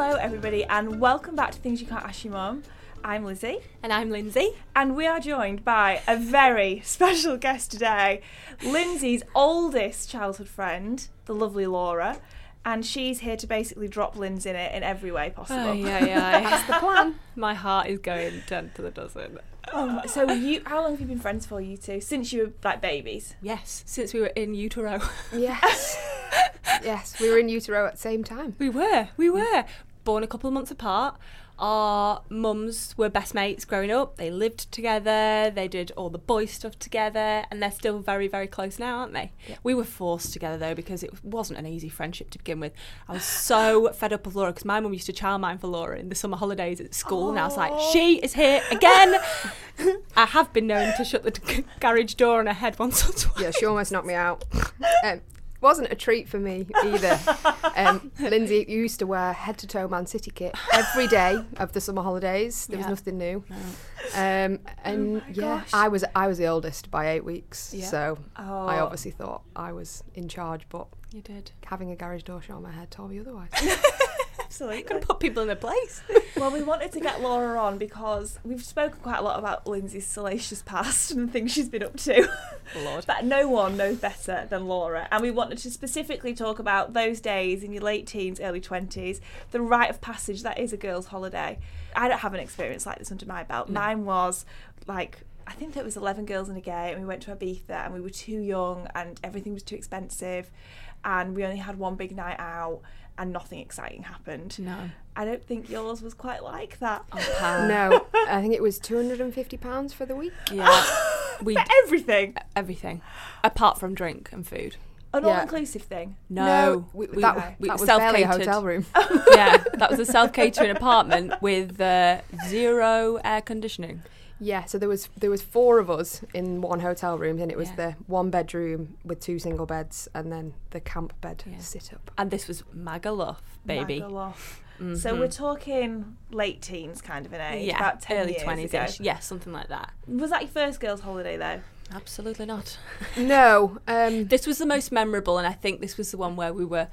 Hello, everybody, and welcome back to Things You Can't Ask Your Mum. I'm Lizzie, And I'm Lindsay. and we are joined by a very special guest today Lindsay's oldest childhood friend, the lovely Laura. And she's here to basically drop Linz in it in every way possible. Oh, yeah, yeah, That's the plan. My heart is going 10 to the dozen. Um, so, you, how long have you been friends for, you two? Since you were like babies? Yes, since we were in utero. Yes. yes, we were in utero at the same time. We were, we were. Born a couple of months apart. Our mums were best mates growing up. They lived together. They did all the boy stuff together, and they're still very, very close now, aren't they? We were forced together though because it wasn't an easy friendship to begin with. I was so fed up of Laura because my mum used to childmind for Laura in the summer holidays at school, and I was like, she is here again. I have been known to shut the garage door on her head once or twice. Yeah, she almost knocked me out. Um, wasn't a treat for me either. Um, Lindsay used to wear head to toe Man City kit every day of the summer holidays. There was nothing new. Um, and my yeah, gosh. I was I was the oldest by eight weeks, Yeah. so Oh. I obviously thought I was in charge. But You did. having a garage door shut on my head told me otherwise. Absolutely. Gotta put people in their place. Well, we wanted to get Laura on because we've spoken quite a lot about Lindsay's salacious past and the things she's been up to. Lord. But no one knows better than Laura. And we wanted to specifically talk about those days in your late teens, early 20s, the rite of passage that is a girl's holiday. I don't have an experience like this under my belt. No. Mine was like, I think there was 11 girls and a gay, and we went to Ibiza and we were too young and everything was too expensive. And we only had one big night out and nothing exciting happened. No. I don't think yours was quite like that. Oh, no, I think it was two hundred and fifty pounds for the week. Yeah. we For everything. everything apart from drink and food. An Yeah. all inclusive thing. No, we, we- that, we that was barely a self-catered. hotel room. yeah, that was a self-catering apartment with uh, zero air conditioning. Yeah, so there was there was four of us in one hotel room, and it was Yeah. the one bedroom with two single beds, and then the camp bed Yeah. sit up. And this was Magaluf, baby. Magaluf. So Mhm. we're talking late teens kind of an age, yeah, about 10 early years twenties ago. ish. Yeah, something like that. Was that your first girls' holiday though? Absolutely not. No, um, This was the most memorable, and I think this was the one where we were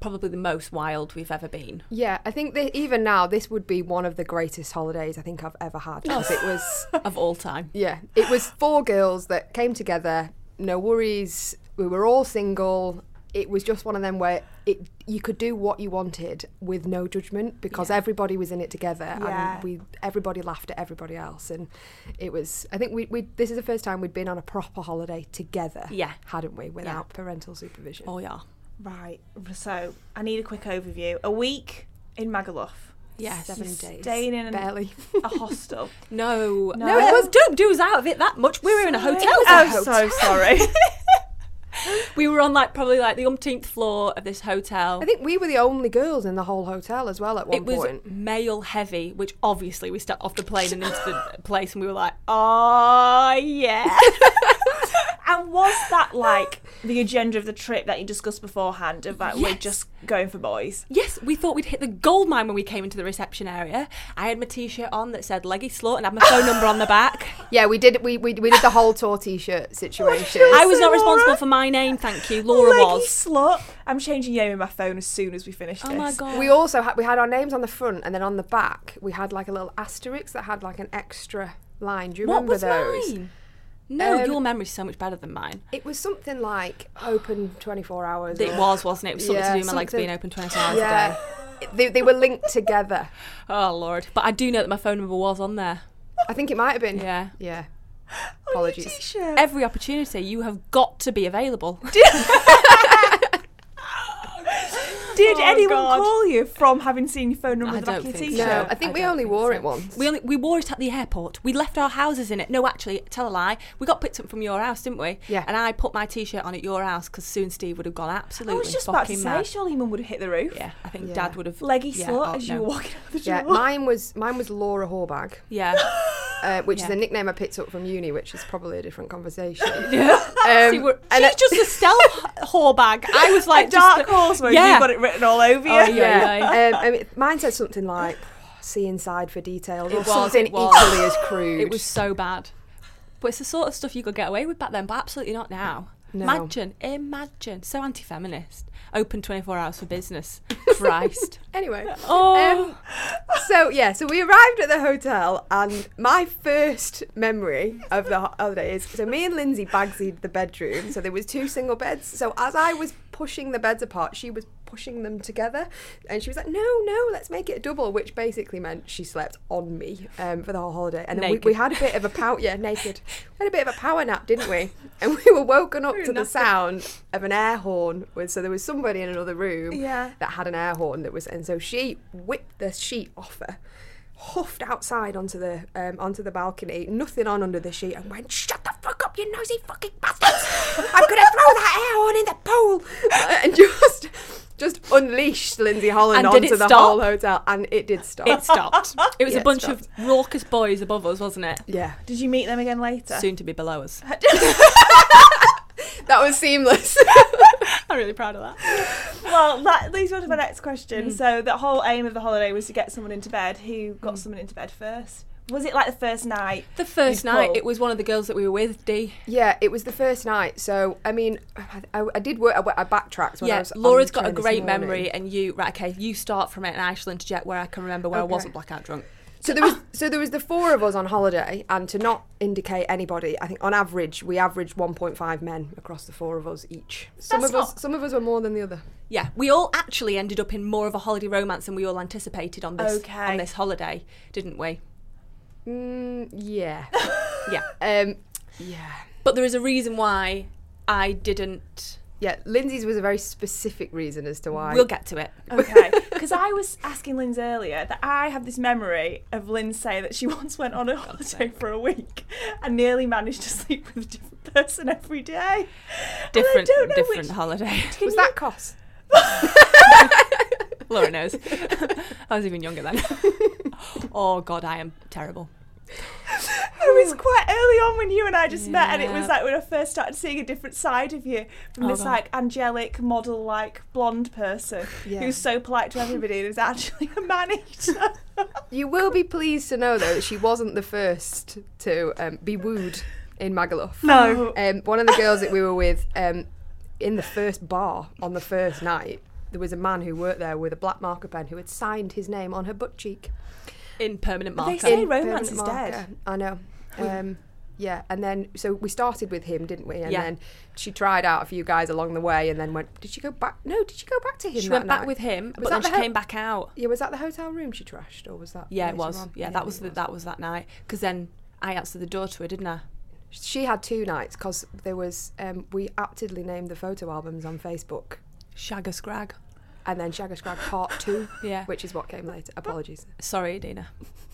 probably the most wild we've ever been. yeah, I think that even now this would be one of the greatest holidays I think I've ever had because it was of all time. yeah, it was four girls that came together, no worries. We were all single. It was just one of them where it you could do what you wanted with no judgment because Yeah. everybody was in it together Yeah. and we everybody laughed at everybody else and it was I think we we this is the first time we'd been on a proper holiday together. Yeah. Hadn't we? Without parental supervision. Oh yeah. Right. So I need a quick overview. A week in Magaluf. Yes. Seven days. Staying in an- Barely. a hostel. No, No. no, it was. Don't do us out of it that much. We were in a hotel. I'm for oh, so sorry. We were on like probably like the umpteenth floor of this hotel. I think we were the only girls in the whole hotel as well at one it was point. male heavy, which obviously we stepped off the plane and into the place, and we were like, "Oh yeah." And was that like the agenda of the trip that you discussed beforehand of like we're Yes. just going for boys? yes, we thought we'd hit the gold mine when we came into the reception area. I had my t-shirt on that said "Leggy Slut" and had my phone number on the back. Yeah, we did. We, we, we did the whole tour T-shirt situation. I was not Laura? responsible for my name, thank you. Laura was. Leggy was. slut. I'm changing your name in my phone as soon as we finish Oh this. my god. We also had we had our names on the front, and then on the back we had like a little asterisk that had like an extra line. Do you what remember was those? mine? No, Um, your memory's so much better than mine. It was something like open twenty four hours. It or- was, wasn't it? It was something Yeah, to do with my legs being open 24 hours a day. they, they were linked together. Oh lord! But I do know that my phone number was on there. I think it might have been. Yeah. Yeah. Apologies. t-shirt. Every opportunity, you have got to be available. Did Oh, anyone God. call you from having seen your phone number I on the back don't of your think t-shirt? No, so. I think I we only think wore so. it once. We only we wore it at the airport. We left our houses in it. No, actually, tell a lie. We got picked up from your house, didn't we? Yeah. And I put my t-shirt on at your house because soon Steve would have gone absolutely. I was just about to say, mad. surely mum would have hit the roof. Yeah, I think Yeah. Dad would have. Leggy yeah, slut oh, as you were walking out the door. Yeah, mine was mine was Laura Horbag, Yeah. uh, which is a nickname I picked up from uni, which is probably a different conversation. yeah. Um, See, and she's just a stealth whore bag. I was like dark just horse yeah. you've got it written all over you. Oh, yeah. yeah. um, I mean, mine said something like "see inside for details" It or was, something equally as crude. It was so bad. But it's the sort of stuff you could get away with back then, but absolutely not now. No. Imagine, imagine. So anti-feminist. Open 24 hours for business. Christ. Anyway. Oh. Um, so yeah, so we arrived at the hotel, and my first memory of the ho- holiday is so me and Lindsay bagsied the bedroom. So there was two single beds. So as I was pushing the beds apart, she was pushing them together, and she was like, "No, no, let's make it a double," which basically meant she slept on me um, for the whole holiday. And then we, we had a bit of a power, yeah, naked. We had a bit of a power nap, didn't we? And we were woken up to the sound of an air horn. With, so there was somebody in another room Yeah. that had an air horn that was and so she whipped the sheet off her huffed outside onto the um, onto the balcony nothing on under the sheet and went shut the fuck up you nosy fucking bastards I'm gonna throw that air horn in the pool and just just unleashed Lindsay Holland And did onto the whole hotel and it did stop It stopped. It was Yeah, a bunch of raucous boys above us, wasn't it? yeah Did you meet them again later? Soon to be below us. that was seamless I'm really proud of that. Well, that leads on to my next question. Mm. So the whole aim of the holiday was to get someone into bed. Who got Mm. someone into bed first? Was it like the first night? The first night, pull. it was one of the girls that we were with, Dee. yeah it was the first night so I mean I, I did work I, I backtracked when I Yeah, was on Laura's the got a great memory, and you, right, okay, you start from it, and I shall interject where I can remember where Okay. I wasn't blackout drunk. So there was so there was the four of us on holiday, and to not indicate anybody, I think on average we averaged 1.5 men across the four of us each. Some That's of us some of us were more than the other. Yeah, we all actually ended up in more of a holiday romance than we all anticipated on this Okay. on this holiday, didn't we? Mm, yeah, Yeah, um, yeah, but there is a reason why I didn't. yeah. Lindsay's was a very specific reason as to why. We'll get to it. Okay, because I was asking Linz earlier that I have this memory of Lindsay that she once went on a holiday for a week and nearly managed to sleep with a different person every day. Different, don't different which- holiday. Can was you- that Cos? Laura knows. I was even younger then. oh God, I am terrible. It was quite early on when you and I just met, and it was like when I first started seeing a different side of you from Oh, this God. like angelic model, like blonde person Yeah. who's so polite to everybody and is actually a man eater. You will be pleased to know though that she wasn't the first to um, be wooed in Magaluf. No. Um, one of the girls that we were with um, in the first bar on the first night, there was a man who worked there with a black marker pen who had signed his name on her butt cheek. In permanent They marker. say In romance permanent is marker. dead. I know. Um, yeah, and then so we started with him, didn't we? And Yeah. then she tried out a few guys along the way, and then went. Did she go back? No, did she go back to him? she that went back night? with him, Was but that then the she ho- came back out. Yeah, was that the hotel room she trashed, or was that? Yeah, it later was. on? Yeah, that was it the, that was that night. Because then I answered the door to her, didn't I? She had two nights because there was. Um, we aptly named the photo albums on Facebook, Shagger Scrag. and then Shagger Scrag Part Two, Yeah. which is what came later. Apologies. Sorry, Dina.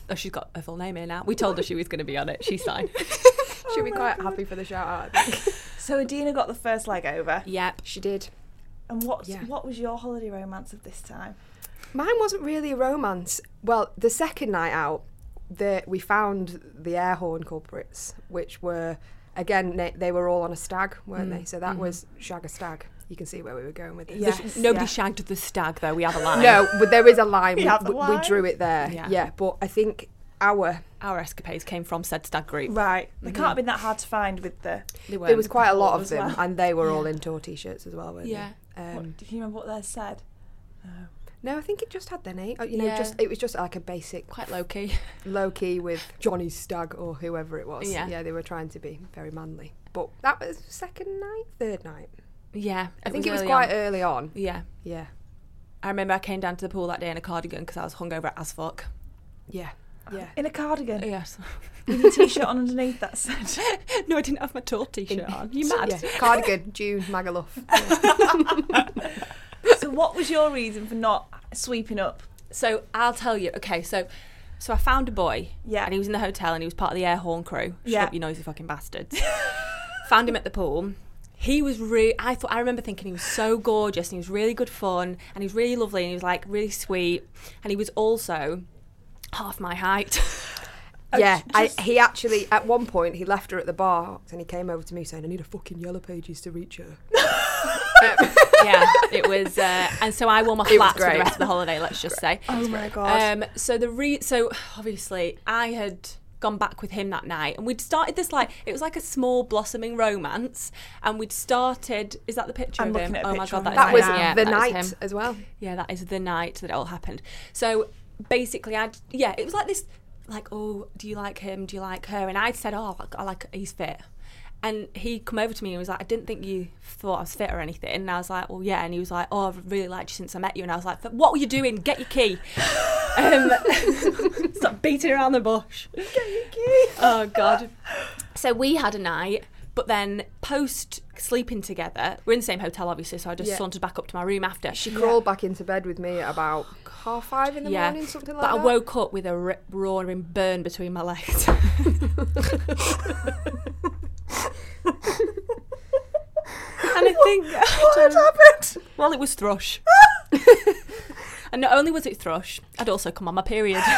Oh, she's got her full name here now. We told her she was going to be on it. She's fine. She'll be quite God. happy for the shout out. I think. So Adina got the first leg over. yep. she did. And what Yeah. what was your holiday romance of this time? Mine wasn't really a romance. Well, the second night out, the, we found the air horn culprits, which were, again, they, they were all on a stag, weren't Mm, they? So that mhm. was shag a stag. You can see where we were going with this. Yeah. The- nobody yeah. shagged the stag, though. We have a line. No, but there is a line. We we, have a we- we drew it there. Yeah. Yeah. but I think our Our escapades came from said stag group. Right. They Mhm. can't have been that hard to find with the. They there was quite a lot of them, well. and they were all in tour t-shirts as well. Weren't Yeah. They? Um, do you remember what they said? No. no, I think it just had their name. uh, You know, Yeah. just it was just like a basic Quite low key. low key with Johnny Stag or whoever it was. Yeah. yeah, they were trying to be very manly. But that was second night, third night. Yeah. I think it was quite on. early on. Yeah. Yeah, I remember I came down to the pool that day in a cardigan because I was hungover as fuck. yeah, yeah. In a cardigan Yes. with your t-shirt on underneath that said. no, I didn't have my tour t-shirt In- on. You mad? Yeah, cardigan, June, Magaluf. so what was your reason for not sweeping up? So I'll tell you. Okay, so so I found a boy. Yeah. And he was in the hotel and he was part of the air horn crew. Shut Yeah. up, you noisy fucking bastards. found him at the pool. He was really. I thought. I remember thinking he was so gorgeous and he was really good fun and he was really lovely and he was like really sweet and he was also half my height. yeah, I, he actually at one point he left her at the bar and he came over to me saying, "I need a fucking yellow pages to reach her." yeah, it was. Uh, and so I wore my flats for the rest of the holiday. Let's just say. Oh my god. Um, so the re so obviously I had gone back with him that night, and we'd started this like it was like a small blossoming romance, and we'd started. Is that the picture I'm of looking him? oh my god, that, That was yeah, the that night as well. Yeah, that is the night that it all happened. So basically, I yeah, it was like this, like, oh, do you like him? Do you like her? And I said, oh, I like he's fit. And he come over to me and was like, I didn't think you thought I was fit or anything. And I was like, well, yeah. And he was like, oh, I've really liked you since I met you. And I was like, what were you doing? Get your key. um, stop beating around the bush. Get your key. Oh God. So we had a night, but then post sleeping together, we're in the same hotel obviously, so I just Yeah. sauntered back up to my room after. She crawled back into bed with me at about half five in the morning, something like but that. I woke up with a rip roaring burn between my legs. and I think What happened? well, it was thrush. and not only was it thrush, I'd also come on my period.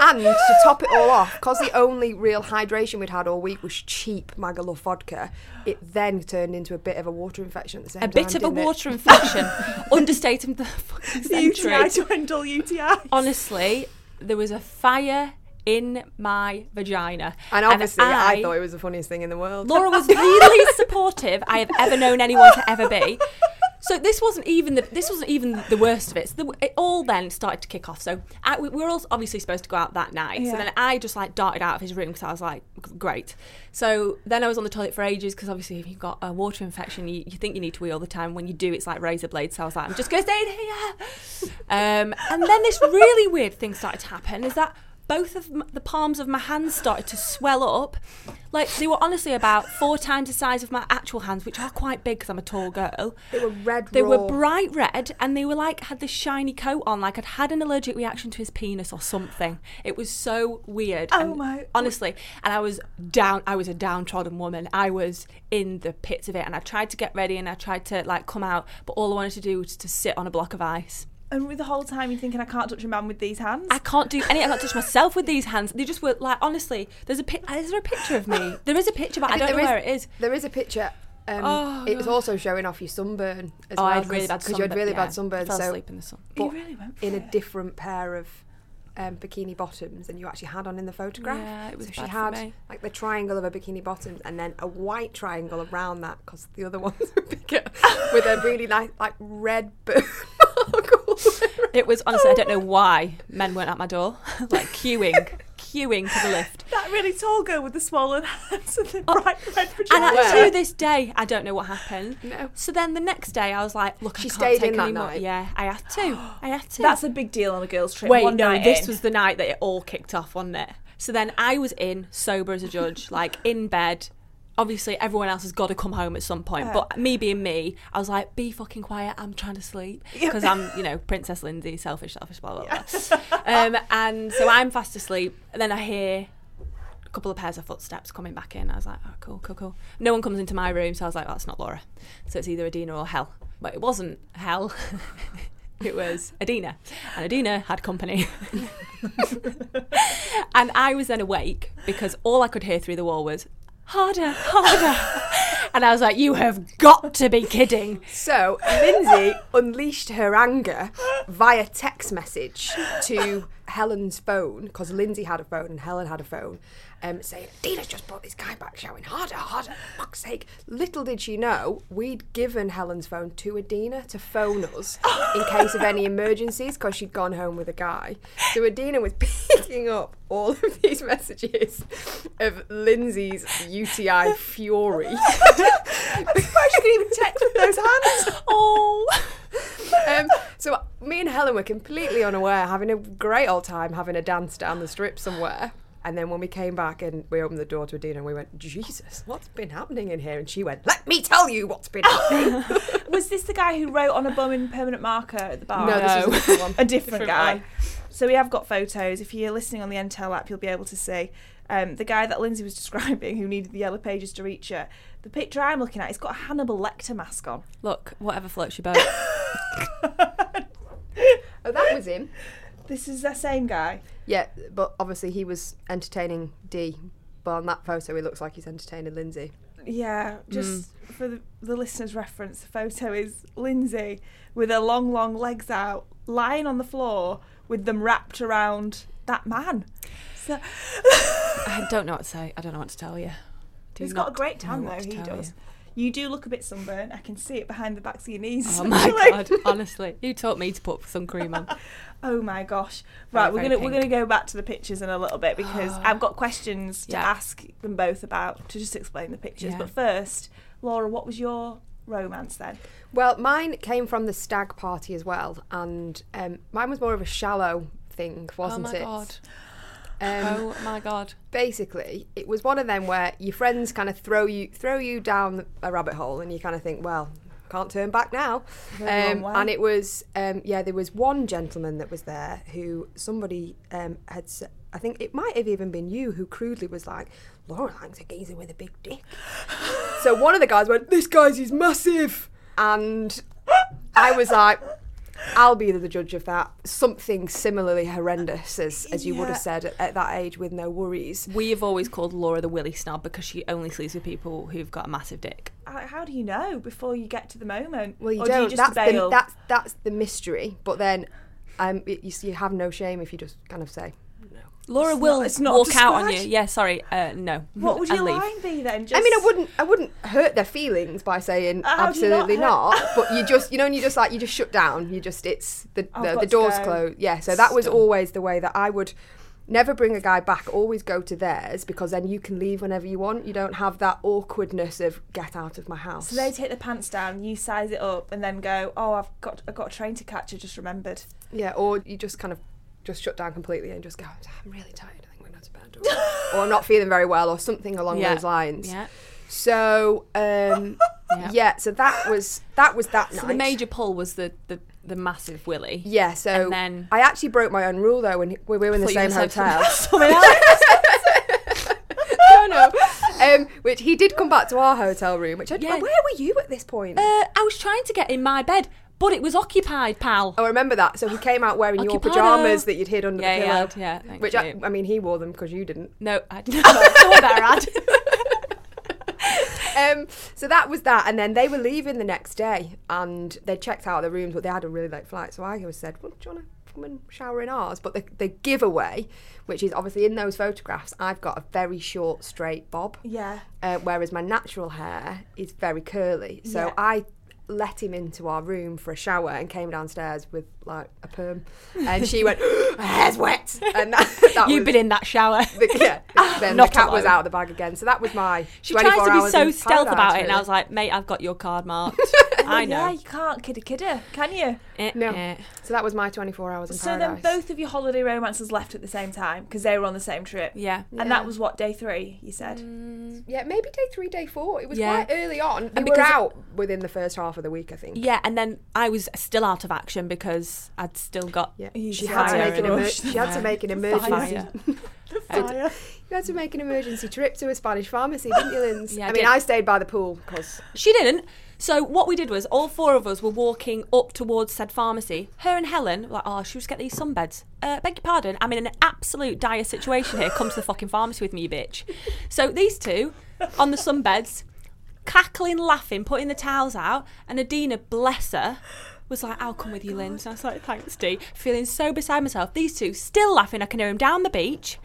And to top it all off, because the only real hydration we'd had all week was cheap Magaluf vodka, it then turned into a bit of a water infection at the same a time. A bit of a it? water infection, understating the fucking century. UTI dwindle UTI. Honestly, there was a fire in my vagina. And obviously, I, I thought it was the funniest thing in the world. Laura was really supportive I have ever known anyone to ever be. So this wasn't even the this wasn't even the worst of it. So the, it all then started to kick off. So I, we were all obviously supposed to go out that night. Yeah. So then I just like darted out of his room because I was like, great. So then I was on the toilet for ages because obviously if you've got a water infection, you, you think you need to wee all the time. When you do, it's like razor blades. So I was like, I'm just going to stay in here. Um, and then this really weird thing started to happen. Is that both of the palms of my hands started to swell up. Like they were honestly about four times the size of my actual hands, which are quite big because I'm a tall girl. They were red They raw. were bright red and they were like had this shiny coat on, like I'd had an allergic reaction to his penis or something. It was so weird. Oh and my- Honestly, and I was down. I was a downtrodden woman. I was in the pits of it, and I tried to get ready and I tried to like come out, but all I wanted to do was to sit on a block of ice. And with the whole time you're thinking, I can't touch a man with these hands. I can't do any. I can't touch myself with these hands. They just were like honestly. There's a pic. Is there a picture of me? There is a picture, but I, think don't know there where it is. There is a picture. Um, Oh, it was also showing off your sunburn as oh, well. I had really bad because you had really yeah. bad sunburn. Fell so asleep in the sun. you but really went for in a different pair of um, bikini bottoms than you actually had on in the photograph. Yeah, it was so she bad for had me. like the triangle of her bikini bottoms and then a white triangle around that because the other ones were bigger with a really nice like red burn It was honestly. I don't know why men weren't at my door, like queuing, queuing for the lift. That really tall girl with the swollen hands and the Oh, bright red And. I, to this day, I don't know what happened. No. So then the next day, I was like, "Look, She I can't stayed take in that any more." night? Yeah, I had to. I had to. That's a big deal on a girls' trip. Wait, One no, night this in. was the night that it all kicked off, wasn't it? So then I was in, sober as a judge, like in bed. Obviously, everyone else has got to come home at some point. Yeah. But me being me, I was like, be fucking quiet. I'm trying to sleep. Yeah. Because I'm, you know, Princess Lindsay, selfish, selfish, blah, blah, blah. um, and so I'm fast asleep. And then I hear a couple of pairs of footsteps coming back in. I was like, oh, cool, cool, cool. No one comes into my room. So I was like, that's not Laura. So it's either Adina or Hell. But it wasn't Hell. it was Adina. And Adina had company. and I was then awake because all I could hear through the wall was harder, harder. and I was like, you have got to be kidding. So Lindsay unleashed her anger via text message to Helen's phone because Lindsay had a phone and Helen had a phone, um, saying Dina's just brought this guy back shouting harder, harder. For fuck's sake! Little did she know we'd given Helen's phone to Adina to phone us in case of any emergencies because she'd gone home with a guy. So Adina was picking up all of these messages of Lindsay's UTI fury. I'm surprised you can even text with those hands. Oh. um, so me and Helen were completely unaware, having a great old time, having a dance down the strip somewhere. And then when we came back and we opened the door to Adina, and we went, Jesus, what's been happening in here? And she went, Let me tell you what's been happening. Was this the guy who wrote on a bum in permanent marker at the bar? no, this was a different one. a different, Different guy. one. So we have got photos. If you're listening on the Entale app, you'll be able to see um, the guy that Lindsay was describing, who needed the yellow pages to reach her. The picture I'm looking at, he's got a Hannibal Lecter mask on. Look, whatever floats your boat. Oh, that was him. This is the same guy. Yeah, but obviously he was entertaining D. But on that photo, he looks like he's entertaining Lindsay. Yeah, just mm. for the, the listener's reference, the photo is Lindsay with her long, long legs out, lying on the floor with them wrapped around that man. So, I don't know what to say. I don't know what to tell you. Do he's got a great know tan though. He does. you. You do look a bit sunburnt. I can see it behind the backs of your knees. Oh my god! Honestly, who taught me to put sun cream on? Oh my gosh! Very, Right, we're very gonna we're gonna go back to the pictures in a little bit because I've got questions to Yeah. ask them both about to just explain the pictures. Yeah. But first, Laura, what was your romance then? Well, mine came from the stag party as well, and um, mine was more of a shallow thing, wasn't oh my it? god! Um, oh my god! Basically, it was one of them where your friends kind of throw you throw you down a rabbit hole, and you kind of think, well, can't turn back now. Um, and it was, um, yeah, there was one gentleman that was there who somebody um, had. I think it might have even been you who crudely was like, Laura likes a geezer with a big dick. so one of the guys went, "This guy's is massive," and I was like. I'll be the judge of that. Something similarly horrendous, as, as you would have said at, at that age with no worries. We have always called Laura the Willy snob because she only sleeps with people who've got a massive dick. How how do you know before you get to the moment? Well, you or don't. do you just that's bail? the that's that's the mystery. But then, um, it, you, you have no shame if you just kind of say no. Laura It's will not- it's not walk out on you. Yeah, sorry. Uh, no. what would and your leave. line be then? Just, I mean, I wouldn't I wouldn't hurt their feelings by saying Uh, how do you not absolutely not. But you just you know, and you just like you just shut down. You just it's the I've the, the doors go. closed. Yeah. So that was Done. always the way that I would. Never bring a guy back. Always go to theirs because then you can leave whenever you want. You don't have that awkwardness of get out of my house. So they take the pants down, you size it up, and then go, "Oh, I've got I've got a train to catch." I just remembered. Yeah, or you just kind of just shut down completely and just go, I'm really tired, I think we're going to bed. Or, or I'm not feeling very well, or something along Yeah. those lines. Yeah. So, um, Yeah. yeah, so that was that was that So night. the major pull was the the, the massive Willy. Yeah, so And then- I actually broke my own rule though when we were in the same were gonna say hotel. no, no. Um, which he did come back to our hotel room. Which I, Yeah. where were you at this point? Uh, I was trying to get in my bed, but it was occupied, pal. Oh, I remember that. So he came out wearing your Occupado. pajamas that you'd hid under yeah, the pillow. yeah, yeah. Thank Which you. I, I mean, he wore them because you didn't. no, I someone better add. um, so that was that, and then they were leaving the next day, and they checked out the rooms, but they had a really late flight. So I always said, "Well, do you want to come and shower in ours?" But the, the giveaway, which is obviously in those photographs, I've got a very short, straight bob, Yeah. uh, whereas my natural hair is very curly. So Yeah. I let him into our room for a shower and came downstairs with like a perm, and she went, "My hair's wet," and that, that You've was- been in that shower. the, yeah, then the Not cat was out of the bag again. So that was my. She 24 tries to be so stealth about it, and I was like, mate, I've got your card marked. I know. Yeah, you can't kidder kidder, can you? Eh, No. eh. So that was my 24 hours in So then both of your holiday romances left at the same time because they were on the same trip. Yeah. And Yeah. that was what day three you said. Yeah, maybe day three, day four. It was Yeah. quite early on. We And were because- out within the first half of the week, I think. Yeah, and then I was still out of action because I'd still got. Yeah. She had to make an and emer- she had to make an Fire. emergency. Fire. You had to make an emergency trip to a Spanish pharmacy, didn't you, Linz? Yeah, I I mean, did. I stayed by the pool because She didn't. So what we did was all four of us were walking up towards said pharmacy. Her and Helen were like, oh, we just get these sunbeds? Uh, beg your pardon, I'm in an absolute dire situation here. Come to the fucking pharmacy with me, bitch. So these two on the sunbeds, cackling, laughing, putting the towels out, and Adina, bless her, was like, I'll come with you, Lynn. And I was like, thanks, Dee. Feeling so beside myself. These two still laughing. I can hear them down the beach.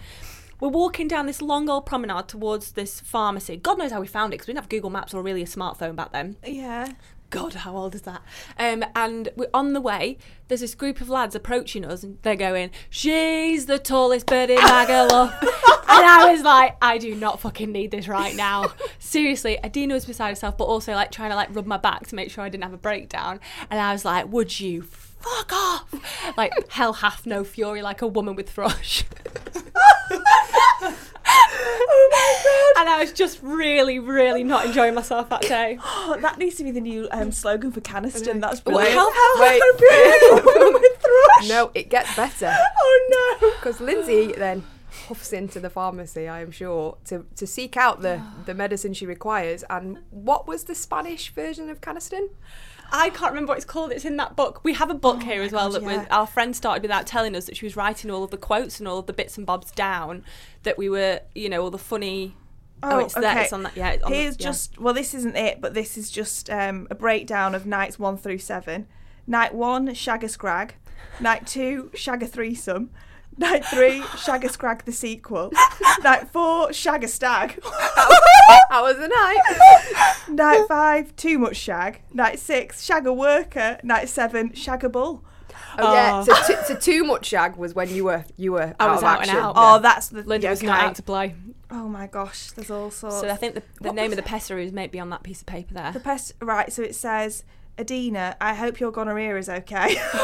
We're walking down this long old promenade towards this pharmacy. God knows how we found it because we didn't have Google Maps or really a smartphone back then. Yeah. God, how old is that? Um, and we're on the way. There's this group of lads approaching us, and they're going, "She's the tallest bird in Magaluf." and I was like, "I do not fucking need this right now." Seriously, Adina was beside herself, but also like trying to like rub my back to make sure I didn't have a breakdown. And I was like, "Would you fuck off?" Like hell hath no fury, like a woman with thrush. And I was just really, really not enjoying myself that day. Oh, that needs to be the new um, slogan for Canesten. That's Wait, brilliant. wait, thrush. no, it gets better Oh no. because Lindsay then huffs into the pharmacy, I am sure, to, to seek out the, the medicine she requires. And what was the Spanish version of Canesten? I can't remember what it's called. It's in that book. We have a book here as well Oh God, that was, yeah. our friend started without telling us that she was writing all of the quotes and all of the bits and bobs down. That we were, you know, all the funny. Oh, it's there. It's on that. Yeah. It's on the- Here's yeah. just well, this isn't it, but this is just um, a breakdown of nights one through seven. Night one, shag a scrag. Night two, shag a threesome. Night three, Shag a Scrag the sequel. Night four, Shag a Stag. How was the night? Night five, Too Much Shag. Night six, Shag a Worker. Night seven, Shag a Bull. Oh, yeah. Oh. So, t- so too much shag was when you were you were I out was of out and action. out. Oh, that's the Linda yeah, was not out to play. Oh my gosh, there's all sorts. So I think the, the name of the pessaroos might be on that piece of paper there. the pest right. So it says, Adina, I hope your gonorrhea is okay. For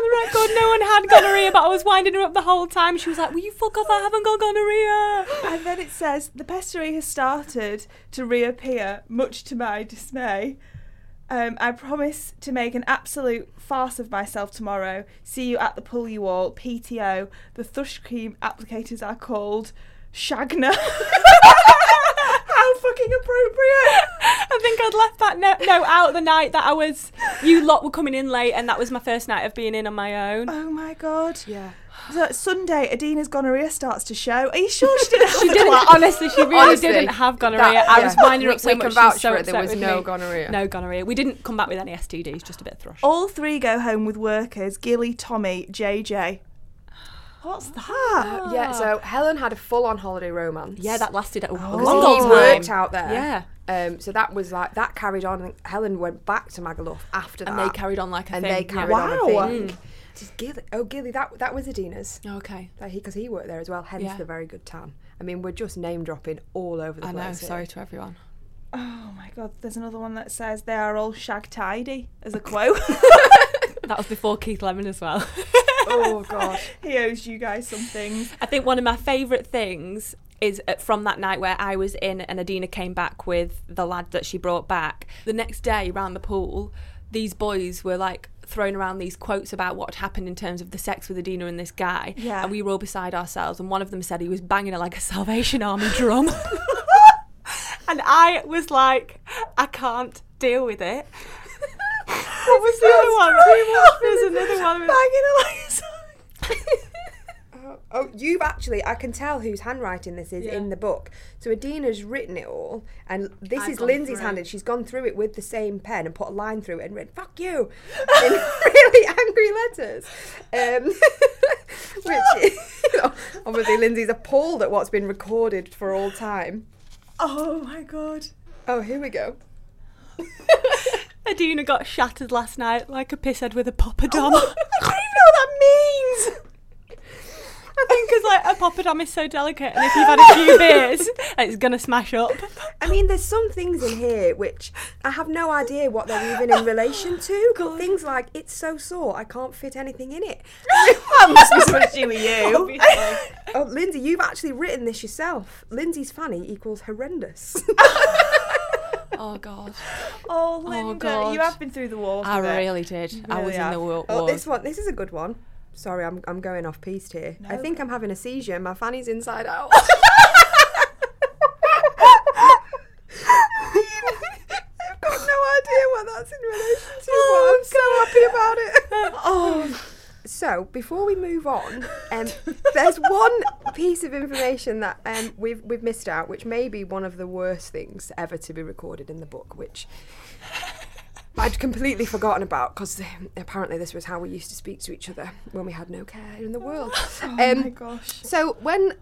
the record, no one had gonorrhea, but I was winding her up the whole time. She was like, "Will you fuck off? I haven't got gonorrhea." and then it says the pessary has started to reappear, much to my dismay. Um, I promise to make an absolute farce of myself tomorrow. See you at the pull you all. PTO. The thrush cream applicators are called Shagna. How fucking appropriate. I think I'd left that no- note out the night that I was. You lot were coming in late, and that was my first night of being in on my own. Oh my god. Yeah. So Sunday, Adina's gonorrhea starts to show. Are you sure she didn't She didn't. clap? Honestly, she really Honestly, didn't have gonorrhea. that- I was yeah. winding her We- up so we much. can she vouch so for it, there was no me. gonorrhea. No gonorrhea. We didn't come back with any STDs. Just a bit of thrush. All three go home with workers Gilly, Tommy, JJ. What's that? Yeah, so Helen had a full on holiday romance. Yeah, that lasted a, a Oh. long He old time. worked out there. Yeah, Um, so that was like that carried on. and Helen went back to Magaluf after and that, they carried on like a and thing. they carried yeah. on Wow. a thing. Just Gilly, oh Gilly, that that was Adina's. Okay. That he because he worked there as well. Hence Yeah. the very good tan. I mean, we're just name dropping all over the I place. know. here. Sorry to everyone. Oh my god, there's another one that says they are all shag tidy as a quote. That was before Keith Lemon as well. Oh god. he owes you guys some things. I think one of my favourite things is uh, from that night where I was in and Adina came back with the lad that she brought back. The next day round the pool, these boys were like throwing around these quotes about what had happened in terms of the sex with Adina and this guy. Yeah. And we were all beside ourselves and one of them said he was banging it like a Salvation Army drum. and I was like, I can't deal with it. What was the other one? There's another one. Oh, oh, you've actually, I can tell whose handwriting this is Yeah. in the book. So Adina's written it all, and this I've is gone Lindsay's through. hand, and she's gone through it with the same pen and put a line through it and written "fuck you" in really angry letters. Um, which obviously Lindsay's appalled at what's been recorded for all time. Oh my god. Oh, here we go. Adina got shattered last night like a pisshead with a poppadom. I don't even know what that means. I think because like a poppadom is so delicate, and if you've had a few beers, it's gonna smash up. I mean, there's some things in here which I have no idea what they're even in relation to. God. Things like it's so sore I can't fit anything in it. That must be something to do with you. Oh. oh, Lindsay, you've actually written this yourself. Lindsay's fanny equals horrendous. Oh god, Oh, oh Linda, God. you have been through the wars. I it. really did. I really was in the war. oh, this one, this is a good one. Sorry, I'm, I'm going off piste here. I think I'm having a seizure. My fanny's inside out. I've got no idea what that's in relation to, but I'm so happy about it. Oh, So, before we move on, um, there's one piece of information that um, we've we've missed out, which may be one of the worst things ever to be recorded in the book, which I'd completely forgotten about because apparently this was how we used to speak to each other when we had no care in the world. oh Um, my gosh. So when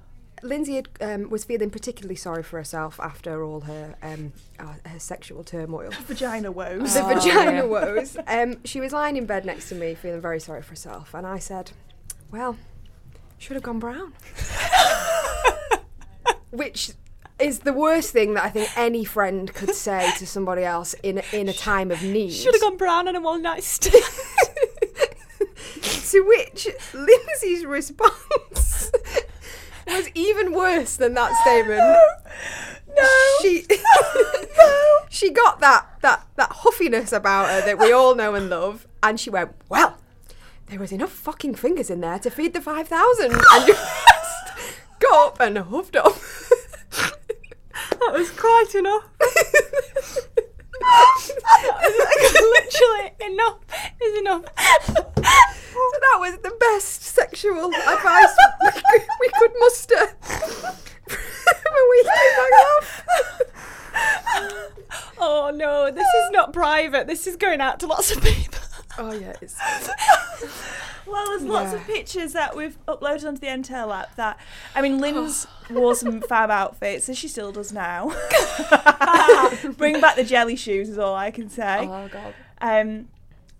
Lindsay had, um, was feeling particularly sorry for herself after all her um, uh, her sexual turmoil, Vagina woes. the Oh, vagina yeah. woes. Um, she was lying in bed next to me, feeling very sorry for herself, and I said, "Well, should have gone brown," which is the worst thing that I think any friend could say to somebody else in in a time of need. Should have gone brown on a one night stand. to which Lindsay's response was even worse than that statement. No. no. She no. she got that that that huffiness about her that we all know and love, and she went, "Well, there was enough fucking fingers in there to feed the five thousand, and just got up and huffed up." that was quite enough. Literally enough is enough. So that was the best sexual advice we could, we could muster from a week off. Oh no, this is not private. This is going out to lots of people. Oh yeah, it's Well, there's lots of pictures that we've uploaded onto the Entale app that, I mean, Lynn's wore some fab outfits, and she still does now. Bring back the jelly shoes is all I can say. Oh god. Um,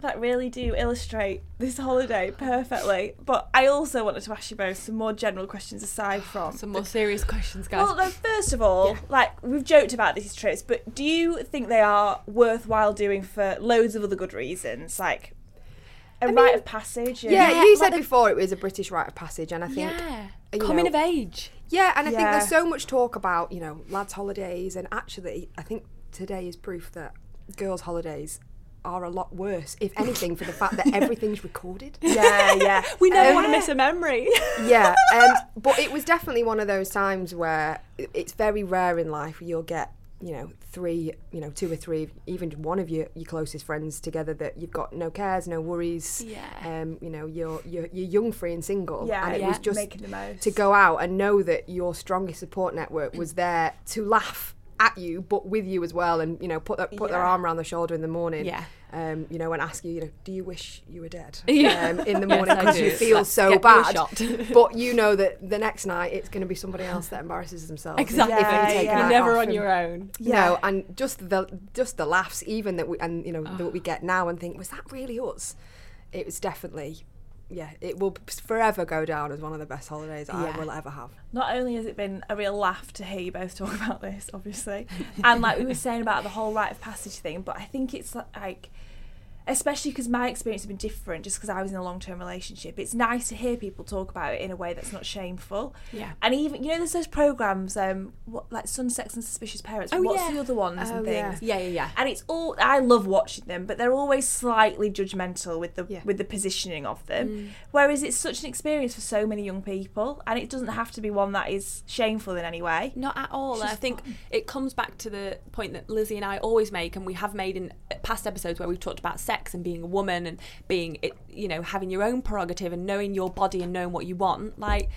that really do illustrate this holiday perfectly. But I also wanted to ask you both some more general questions aside from. Some more serious questions, guys. Well, no, first of all, like we've joked about these trips, but do you think they are worthwhile doing for loads of other good reasons, like a mean, rite of passage? and- yeah. Yeah, you like said the- before it was a British rite of passage, and I think yeah. Coming know- of age. Yeah, and I think there's so much talk about, you know, lads' holidays, and actually, I think today is proof that girls' holidays are a lot worse, if anything, for the fact that everything's recorded. yeah, yeah. We never Um, want to miss a memory. yeah, um, but it was definitely one of those times where it's very rare in life where you'll get, you know, three, you know, two or three, even one of your, your closest friends together that you've got no cares, no worries. Yeah. Um, you know, you're you're, you're young, free, and single. Yeah, and it yeah. was just making the most to go out and know that your strongest support network was there to laugh at you but with you as well and you know put their, put their arm around the shoulder in the morning Yeah. um you know and ask you you know do you wish you were dead Yeah. um, in the morning because do. you feel Let's so you bad but you know that the next night it's going to be somebody else that embarrasses themselves Exactly. yeah, yeah. You're never on your own. Yeah. no, and just the just the laughs, even that we and you know that we get now, and think, was that really us? It was definitely, yeah. It will forever go down as one of the best holidays I will ever have. Not only has it been a real laugh to hear you both talk about this, obviously, and like we were saying about the whole rite of passage thing, but I think it's like, especially because my experience has been different just because I was in a long term relationship, it's nice to hear people talk about it in a way that's not shameful. Yeah. And even, you know, there's those programs, um, what, like Sun, Sex and Suspicious Parents. Oh, What's yeah. the other ones Oh, and yeah. things? Yeah, yeah, yeah. yeah. and it's all I love watching them, but they're always slightly judgmental with the Yeah. with the positioning of them. Mm. Whereas it's such an experience for so many young people, and it doesn't have to be one that is shameful in any way. Not at all. I think fun. it comes back to the point that Lizzie and I always make, and we have made in past episodes where we've talked about sex and being a woman and being, it, you know, having your own prerogative and knowing your body and knowing what you want. Like,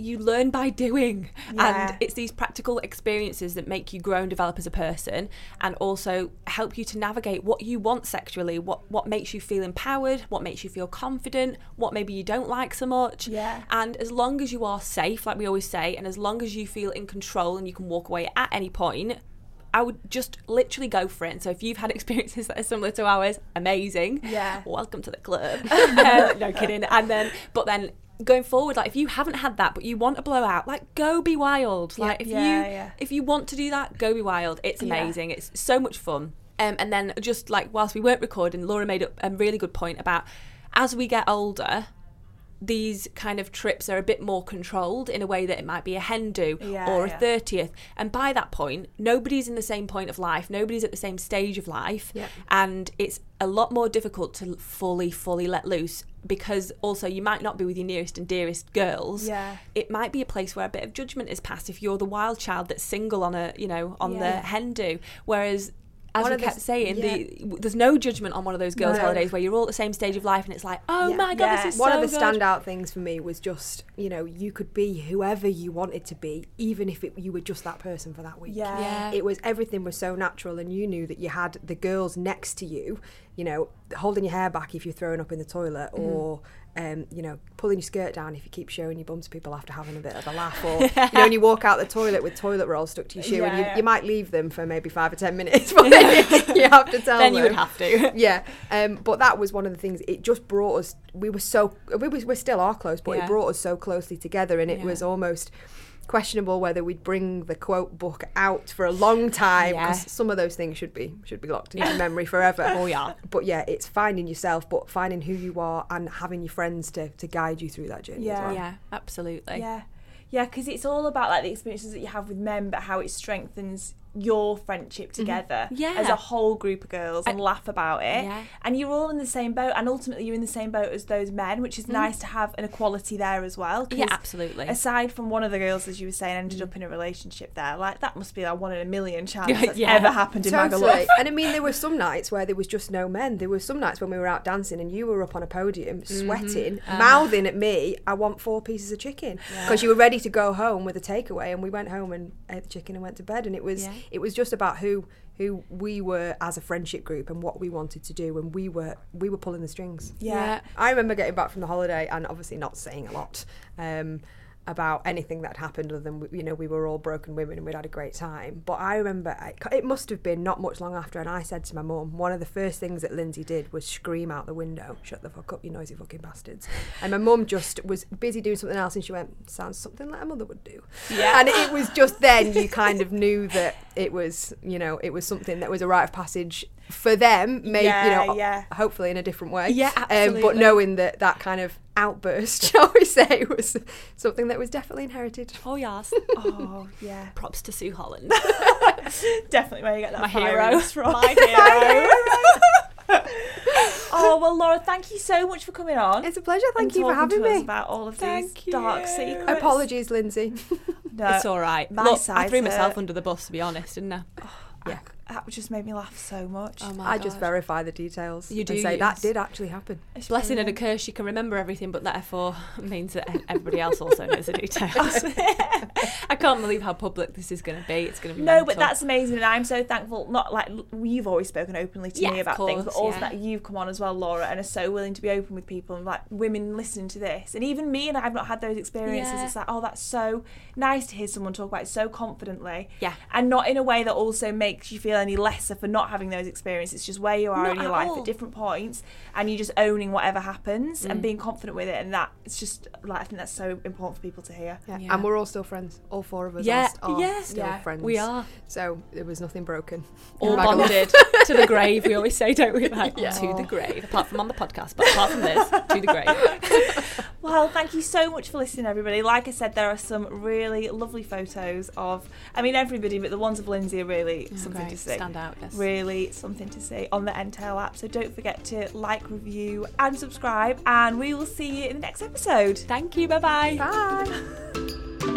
you learn by doing. Yeah. And it's these practical experiences that make you grow and develop as a person and also help you to navigate what you want sexually, what, what makes you feel empowered, what makes you feel confident, what maybe you don't like so much. Yeah. And as long as you are safe, like we always say, and as long as you feel in control and you can walk away at any point, I would just literally go for it. And so if you've had experiences that are similar to ours, amazing. Yeah. Welcome to the club. Uh, no kidding. And then, but then going forward, like if you haven't had that, but you want to blow out, like go be wild. Like if Yeah, you yeah. if you want to do that, go be wild. It's amazing. It's so much fun. Um, and then just like whilst we weren't recording, Laura made up a really good point about as we get older, these kind of trips are a bit more controlled in a way that it might be a hen do Yeah, or a yeah. 30th. And by that point, nobody's in the same point of life, nobody's at the same stage of life. Yeah. And it's a lot more difficult to fully, fully let loose because also you might not be with your nearest and dearest girls. Yeah. It might be a place where a bit of judgment is passed if you're the wild child that's single on a, you know, on the hen do. Whereas as One we of the kept saying, yeah. the, there's no judgment on one of those girls' No. holidays where you're all at the same stage of life and it's like, oh Yeah. my god, Yeah. this is One so of the good. standout things for me was just, you know, you could be whoever you wanted to be, even if it, you were just that person for that week. Yeah. Yeah. It was everything was so natural, and you knew that you had the girls next to you, you know, holding your hair back if you're throwing up in the toilet, Mm-hmm. or um, you know, pulling your skirt down if you keep showing your bum to people after having a bit of a laugh, or you know, when you walk out the toilet with toilet roll stuck to your shoe, and you, Yeah. you might leave them for maybe five or ten minutes, but you have to tell then them you would have to. yeah um but that was one of the things it just brought us we were so we, was, we still are close but Yeah. it brought us so closely together and it Yeah. was almost questionable whether we'd bring the quote book out for a long time Yeah. because some of those things should be should be locked in your memory forever Oh, yeah. but yeah it's finding yourself but finding who you are and having your friends to, to guide you through that journey Yeah. as well. Yeah, absolutely. Yeah. Yeah, because it's all about like the experiences that you have with men, but how it strengthens your friendship mm-hmm. together Yeah. as a whole group of girls and laugh about it. Yeah. And you're all in the same boat, and ultimately you're in the same boat as those men, which is mm-hmm. nice to have an equality there as well. Yeah, absolutely. Aside from one of the girls, as you were saying, ended mm. up in a relationship there, like that must be like one in a million chance Yeah, that's yeah. ever happened in Totally. Magaluf. and I mean, there were some nights where there was just no men. There were some nights when we were out dancing and you were up on a podium, mm-hmm. sweating, um. mouthing at me, I want four pieces of chicken. Because you were ready to go home with a takeaway. And we went home and ate the chicken and went to bed. And it was, Yeah. It was just about who who we were as a friendship group and what we wanted to do and we were we were pulling the strings Yeah. I remember getting back from the holiday and obviously not saying a lot um, about anything that happened other than you know we were all broken women and we'd had a great time. But I remember I, it must have been not much long after, and I said to my mum, one of the first things that Lindsay did was scream out the window, "Shut the fuck up, you noisy fucking bastards!" And my mum just was busy doing something else, and she went, "Sounds something like a mother would do." Yeah. And it was just then you kind of knew that it was you know it was something that was a rite of passage for them, maybe Yeah, you know yeah. hopefully in a different way. Yeah, Um, absolutely. but knowing that that kind of outburst, shall we say, was something that was definitely inherited. Oh yes. Oh yeah. Props to Sue Holland. Definitely where you get that My fire hero. from. My hero. Oh well, Laura, thank you so much for coming on. It's a pleasure. Thank you for having to us me. about all of Thank these dark you. secrets. Apologies, Lindsay. No, it's all right. my Look, I side's threw myself hurt. under the bus to be honest, didn't I? Oh, yeah, that just made me laugh so much. Oh my I just verify the details. You and do say that did actually happen. It's Blessing and a curse, She can remember everything, but therefore means that e-, everybody else also knows the details. I can't believe how public this is going to be. It's going to be No, mental. but that's amazing, and I'm so thankful. Not like you've always spoken openly to Yeah, me of about things, but also yeah. that you've come on as well, Laura, and are so willing to be open with people and like women listening to this, and even me and I've not had those experiences. Yeah. It's like, oh, that's so nice to hear someone talk about it so confidently, Yeah. and not in a way that also makes you feel any lesser for not having those experiences. It's just where you are Not in your at life all. at different points, and you're just owning whatever happens Mm. and being confident with it, and that it's just like I think that's so important for people to hear. Yeah. Yeah. And we're all still friends. All four of us Yeah, are, are yeah. still Yeah, friends. We are So there was nothing broken. all Bag bonded to the grave. We always say, don't we? Like Yeah. to the grave. Apart from on the podcast, but apart from this, to the grave. Well, thank you so much for listening, everybody. Like I said, there are some really lovely photos of, I mean, everybody, but the ones of Lindsay are really something to Great. Stand out. Yes. Really something to see on the Entale app. So don't forget to like, review, and subscribe. And we will see you in the next episode. Thank you. Bye-bye. Bye.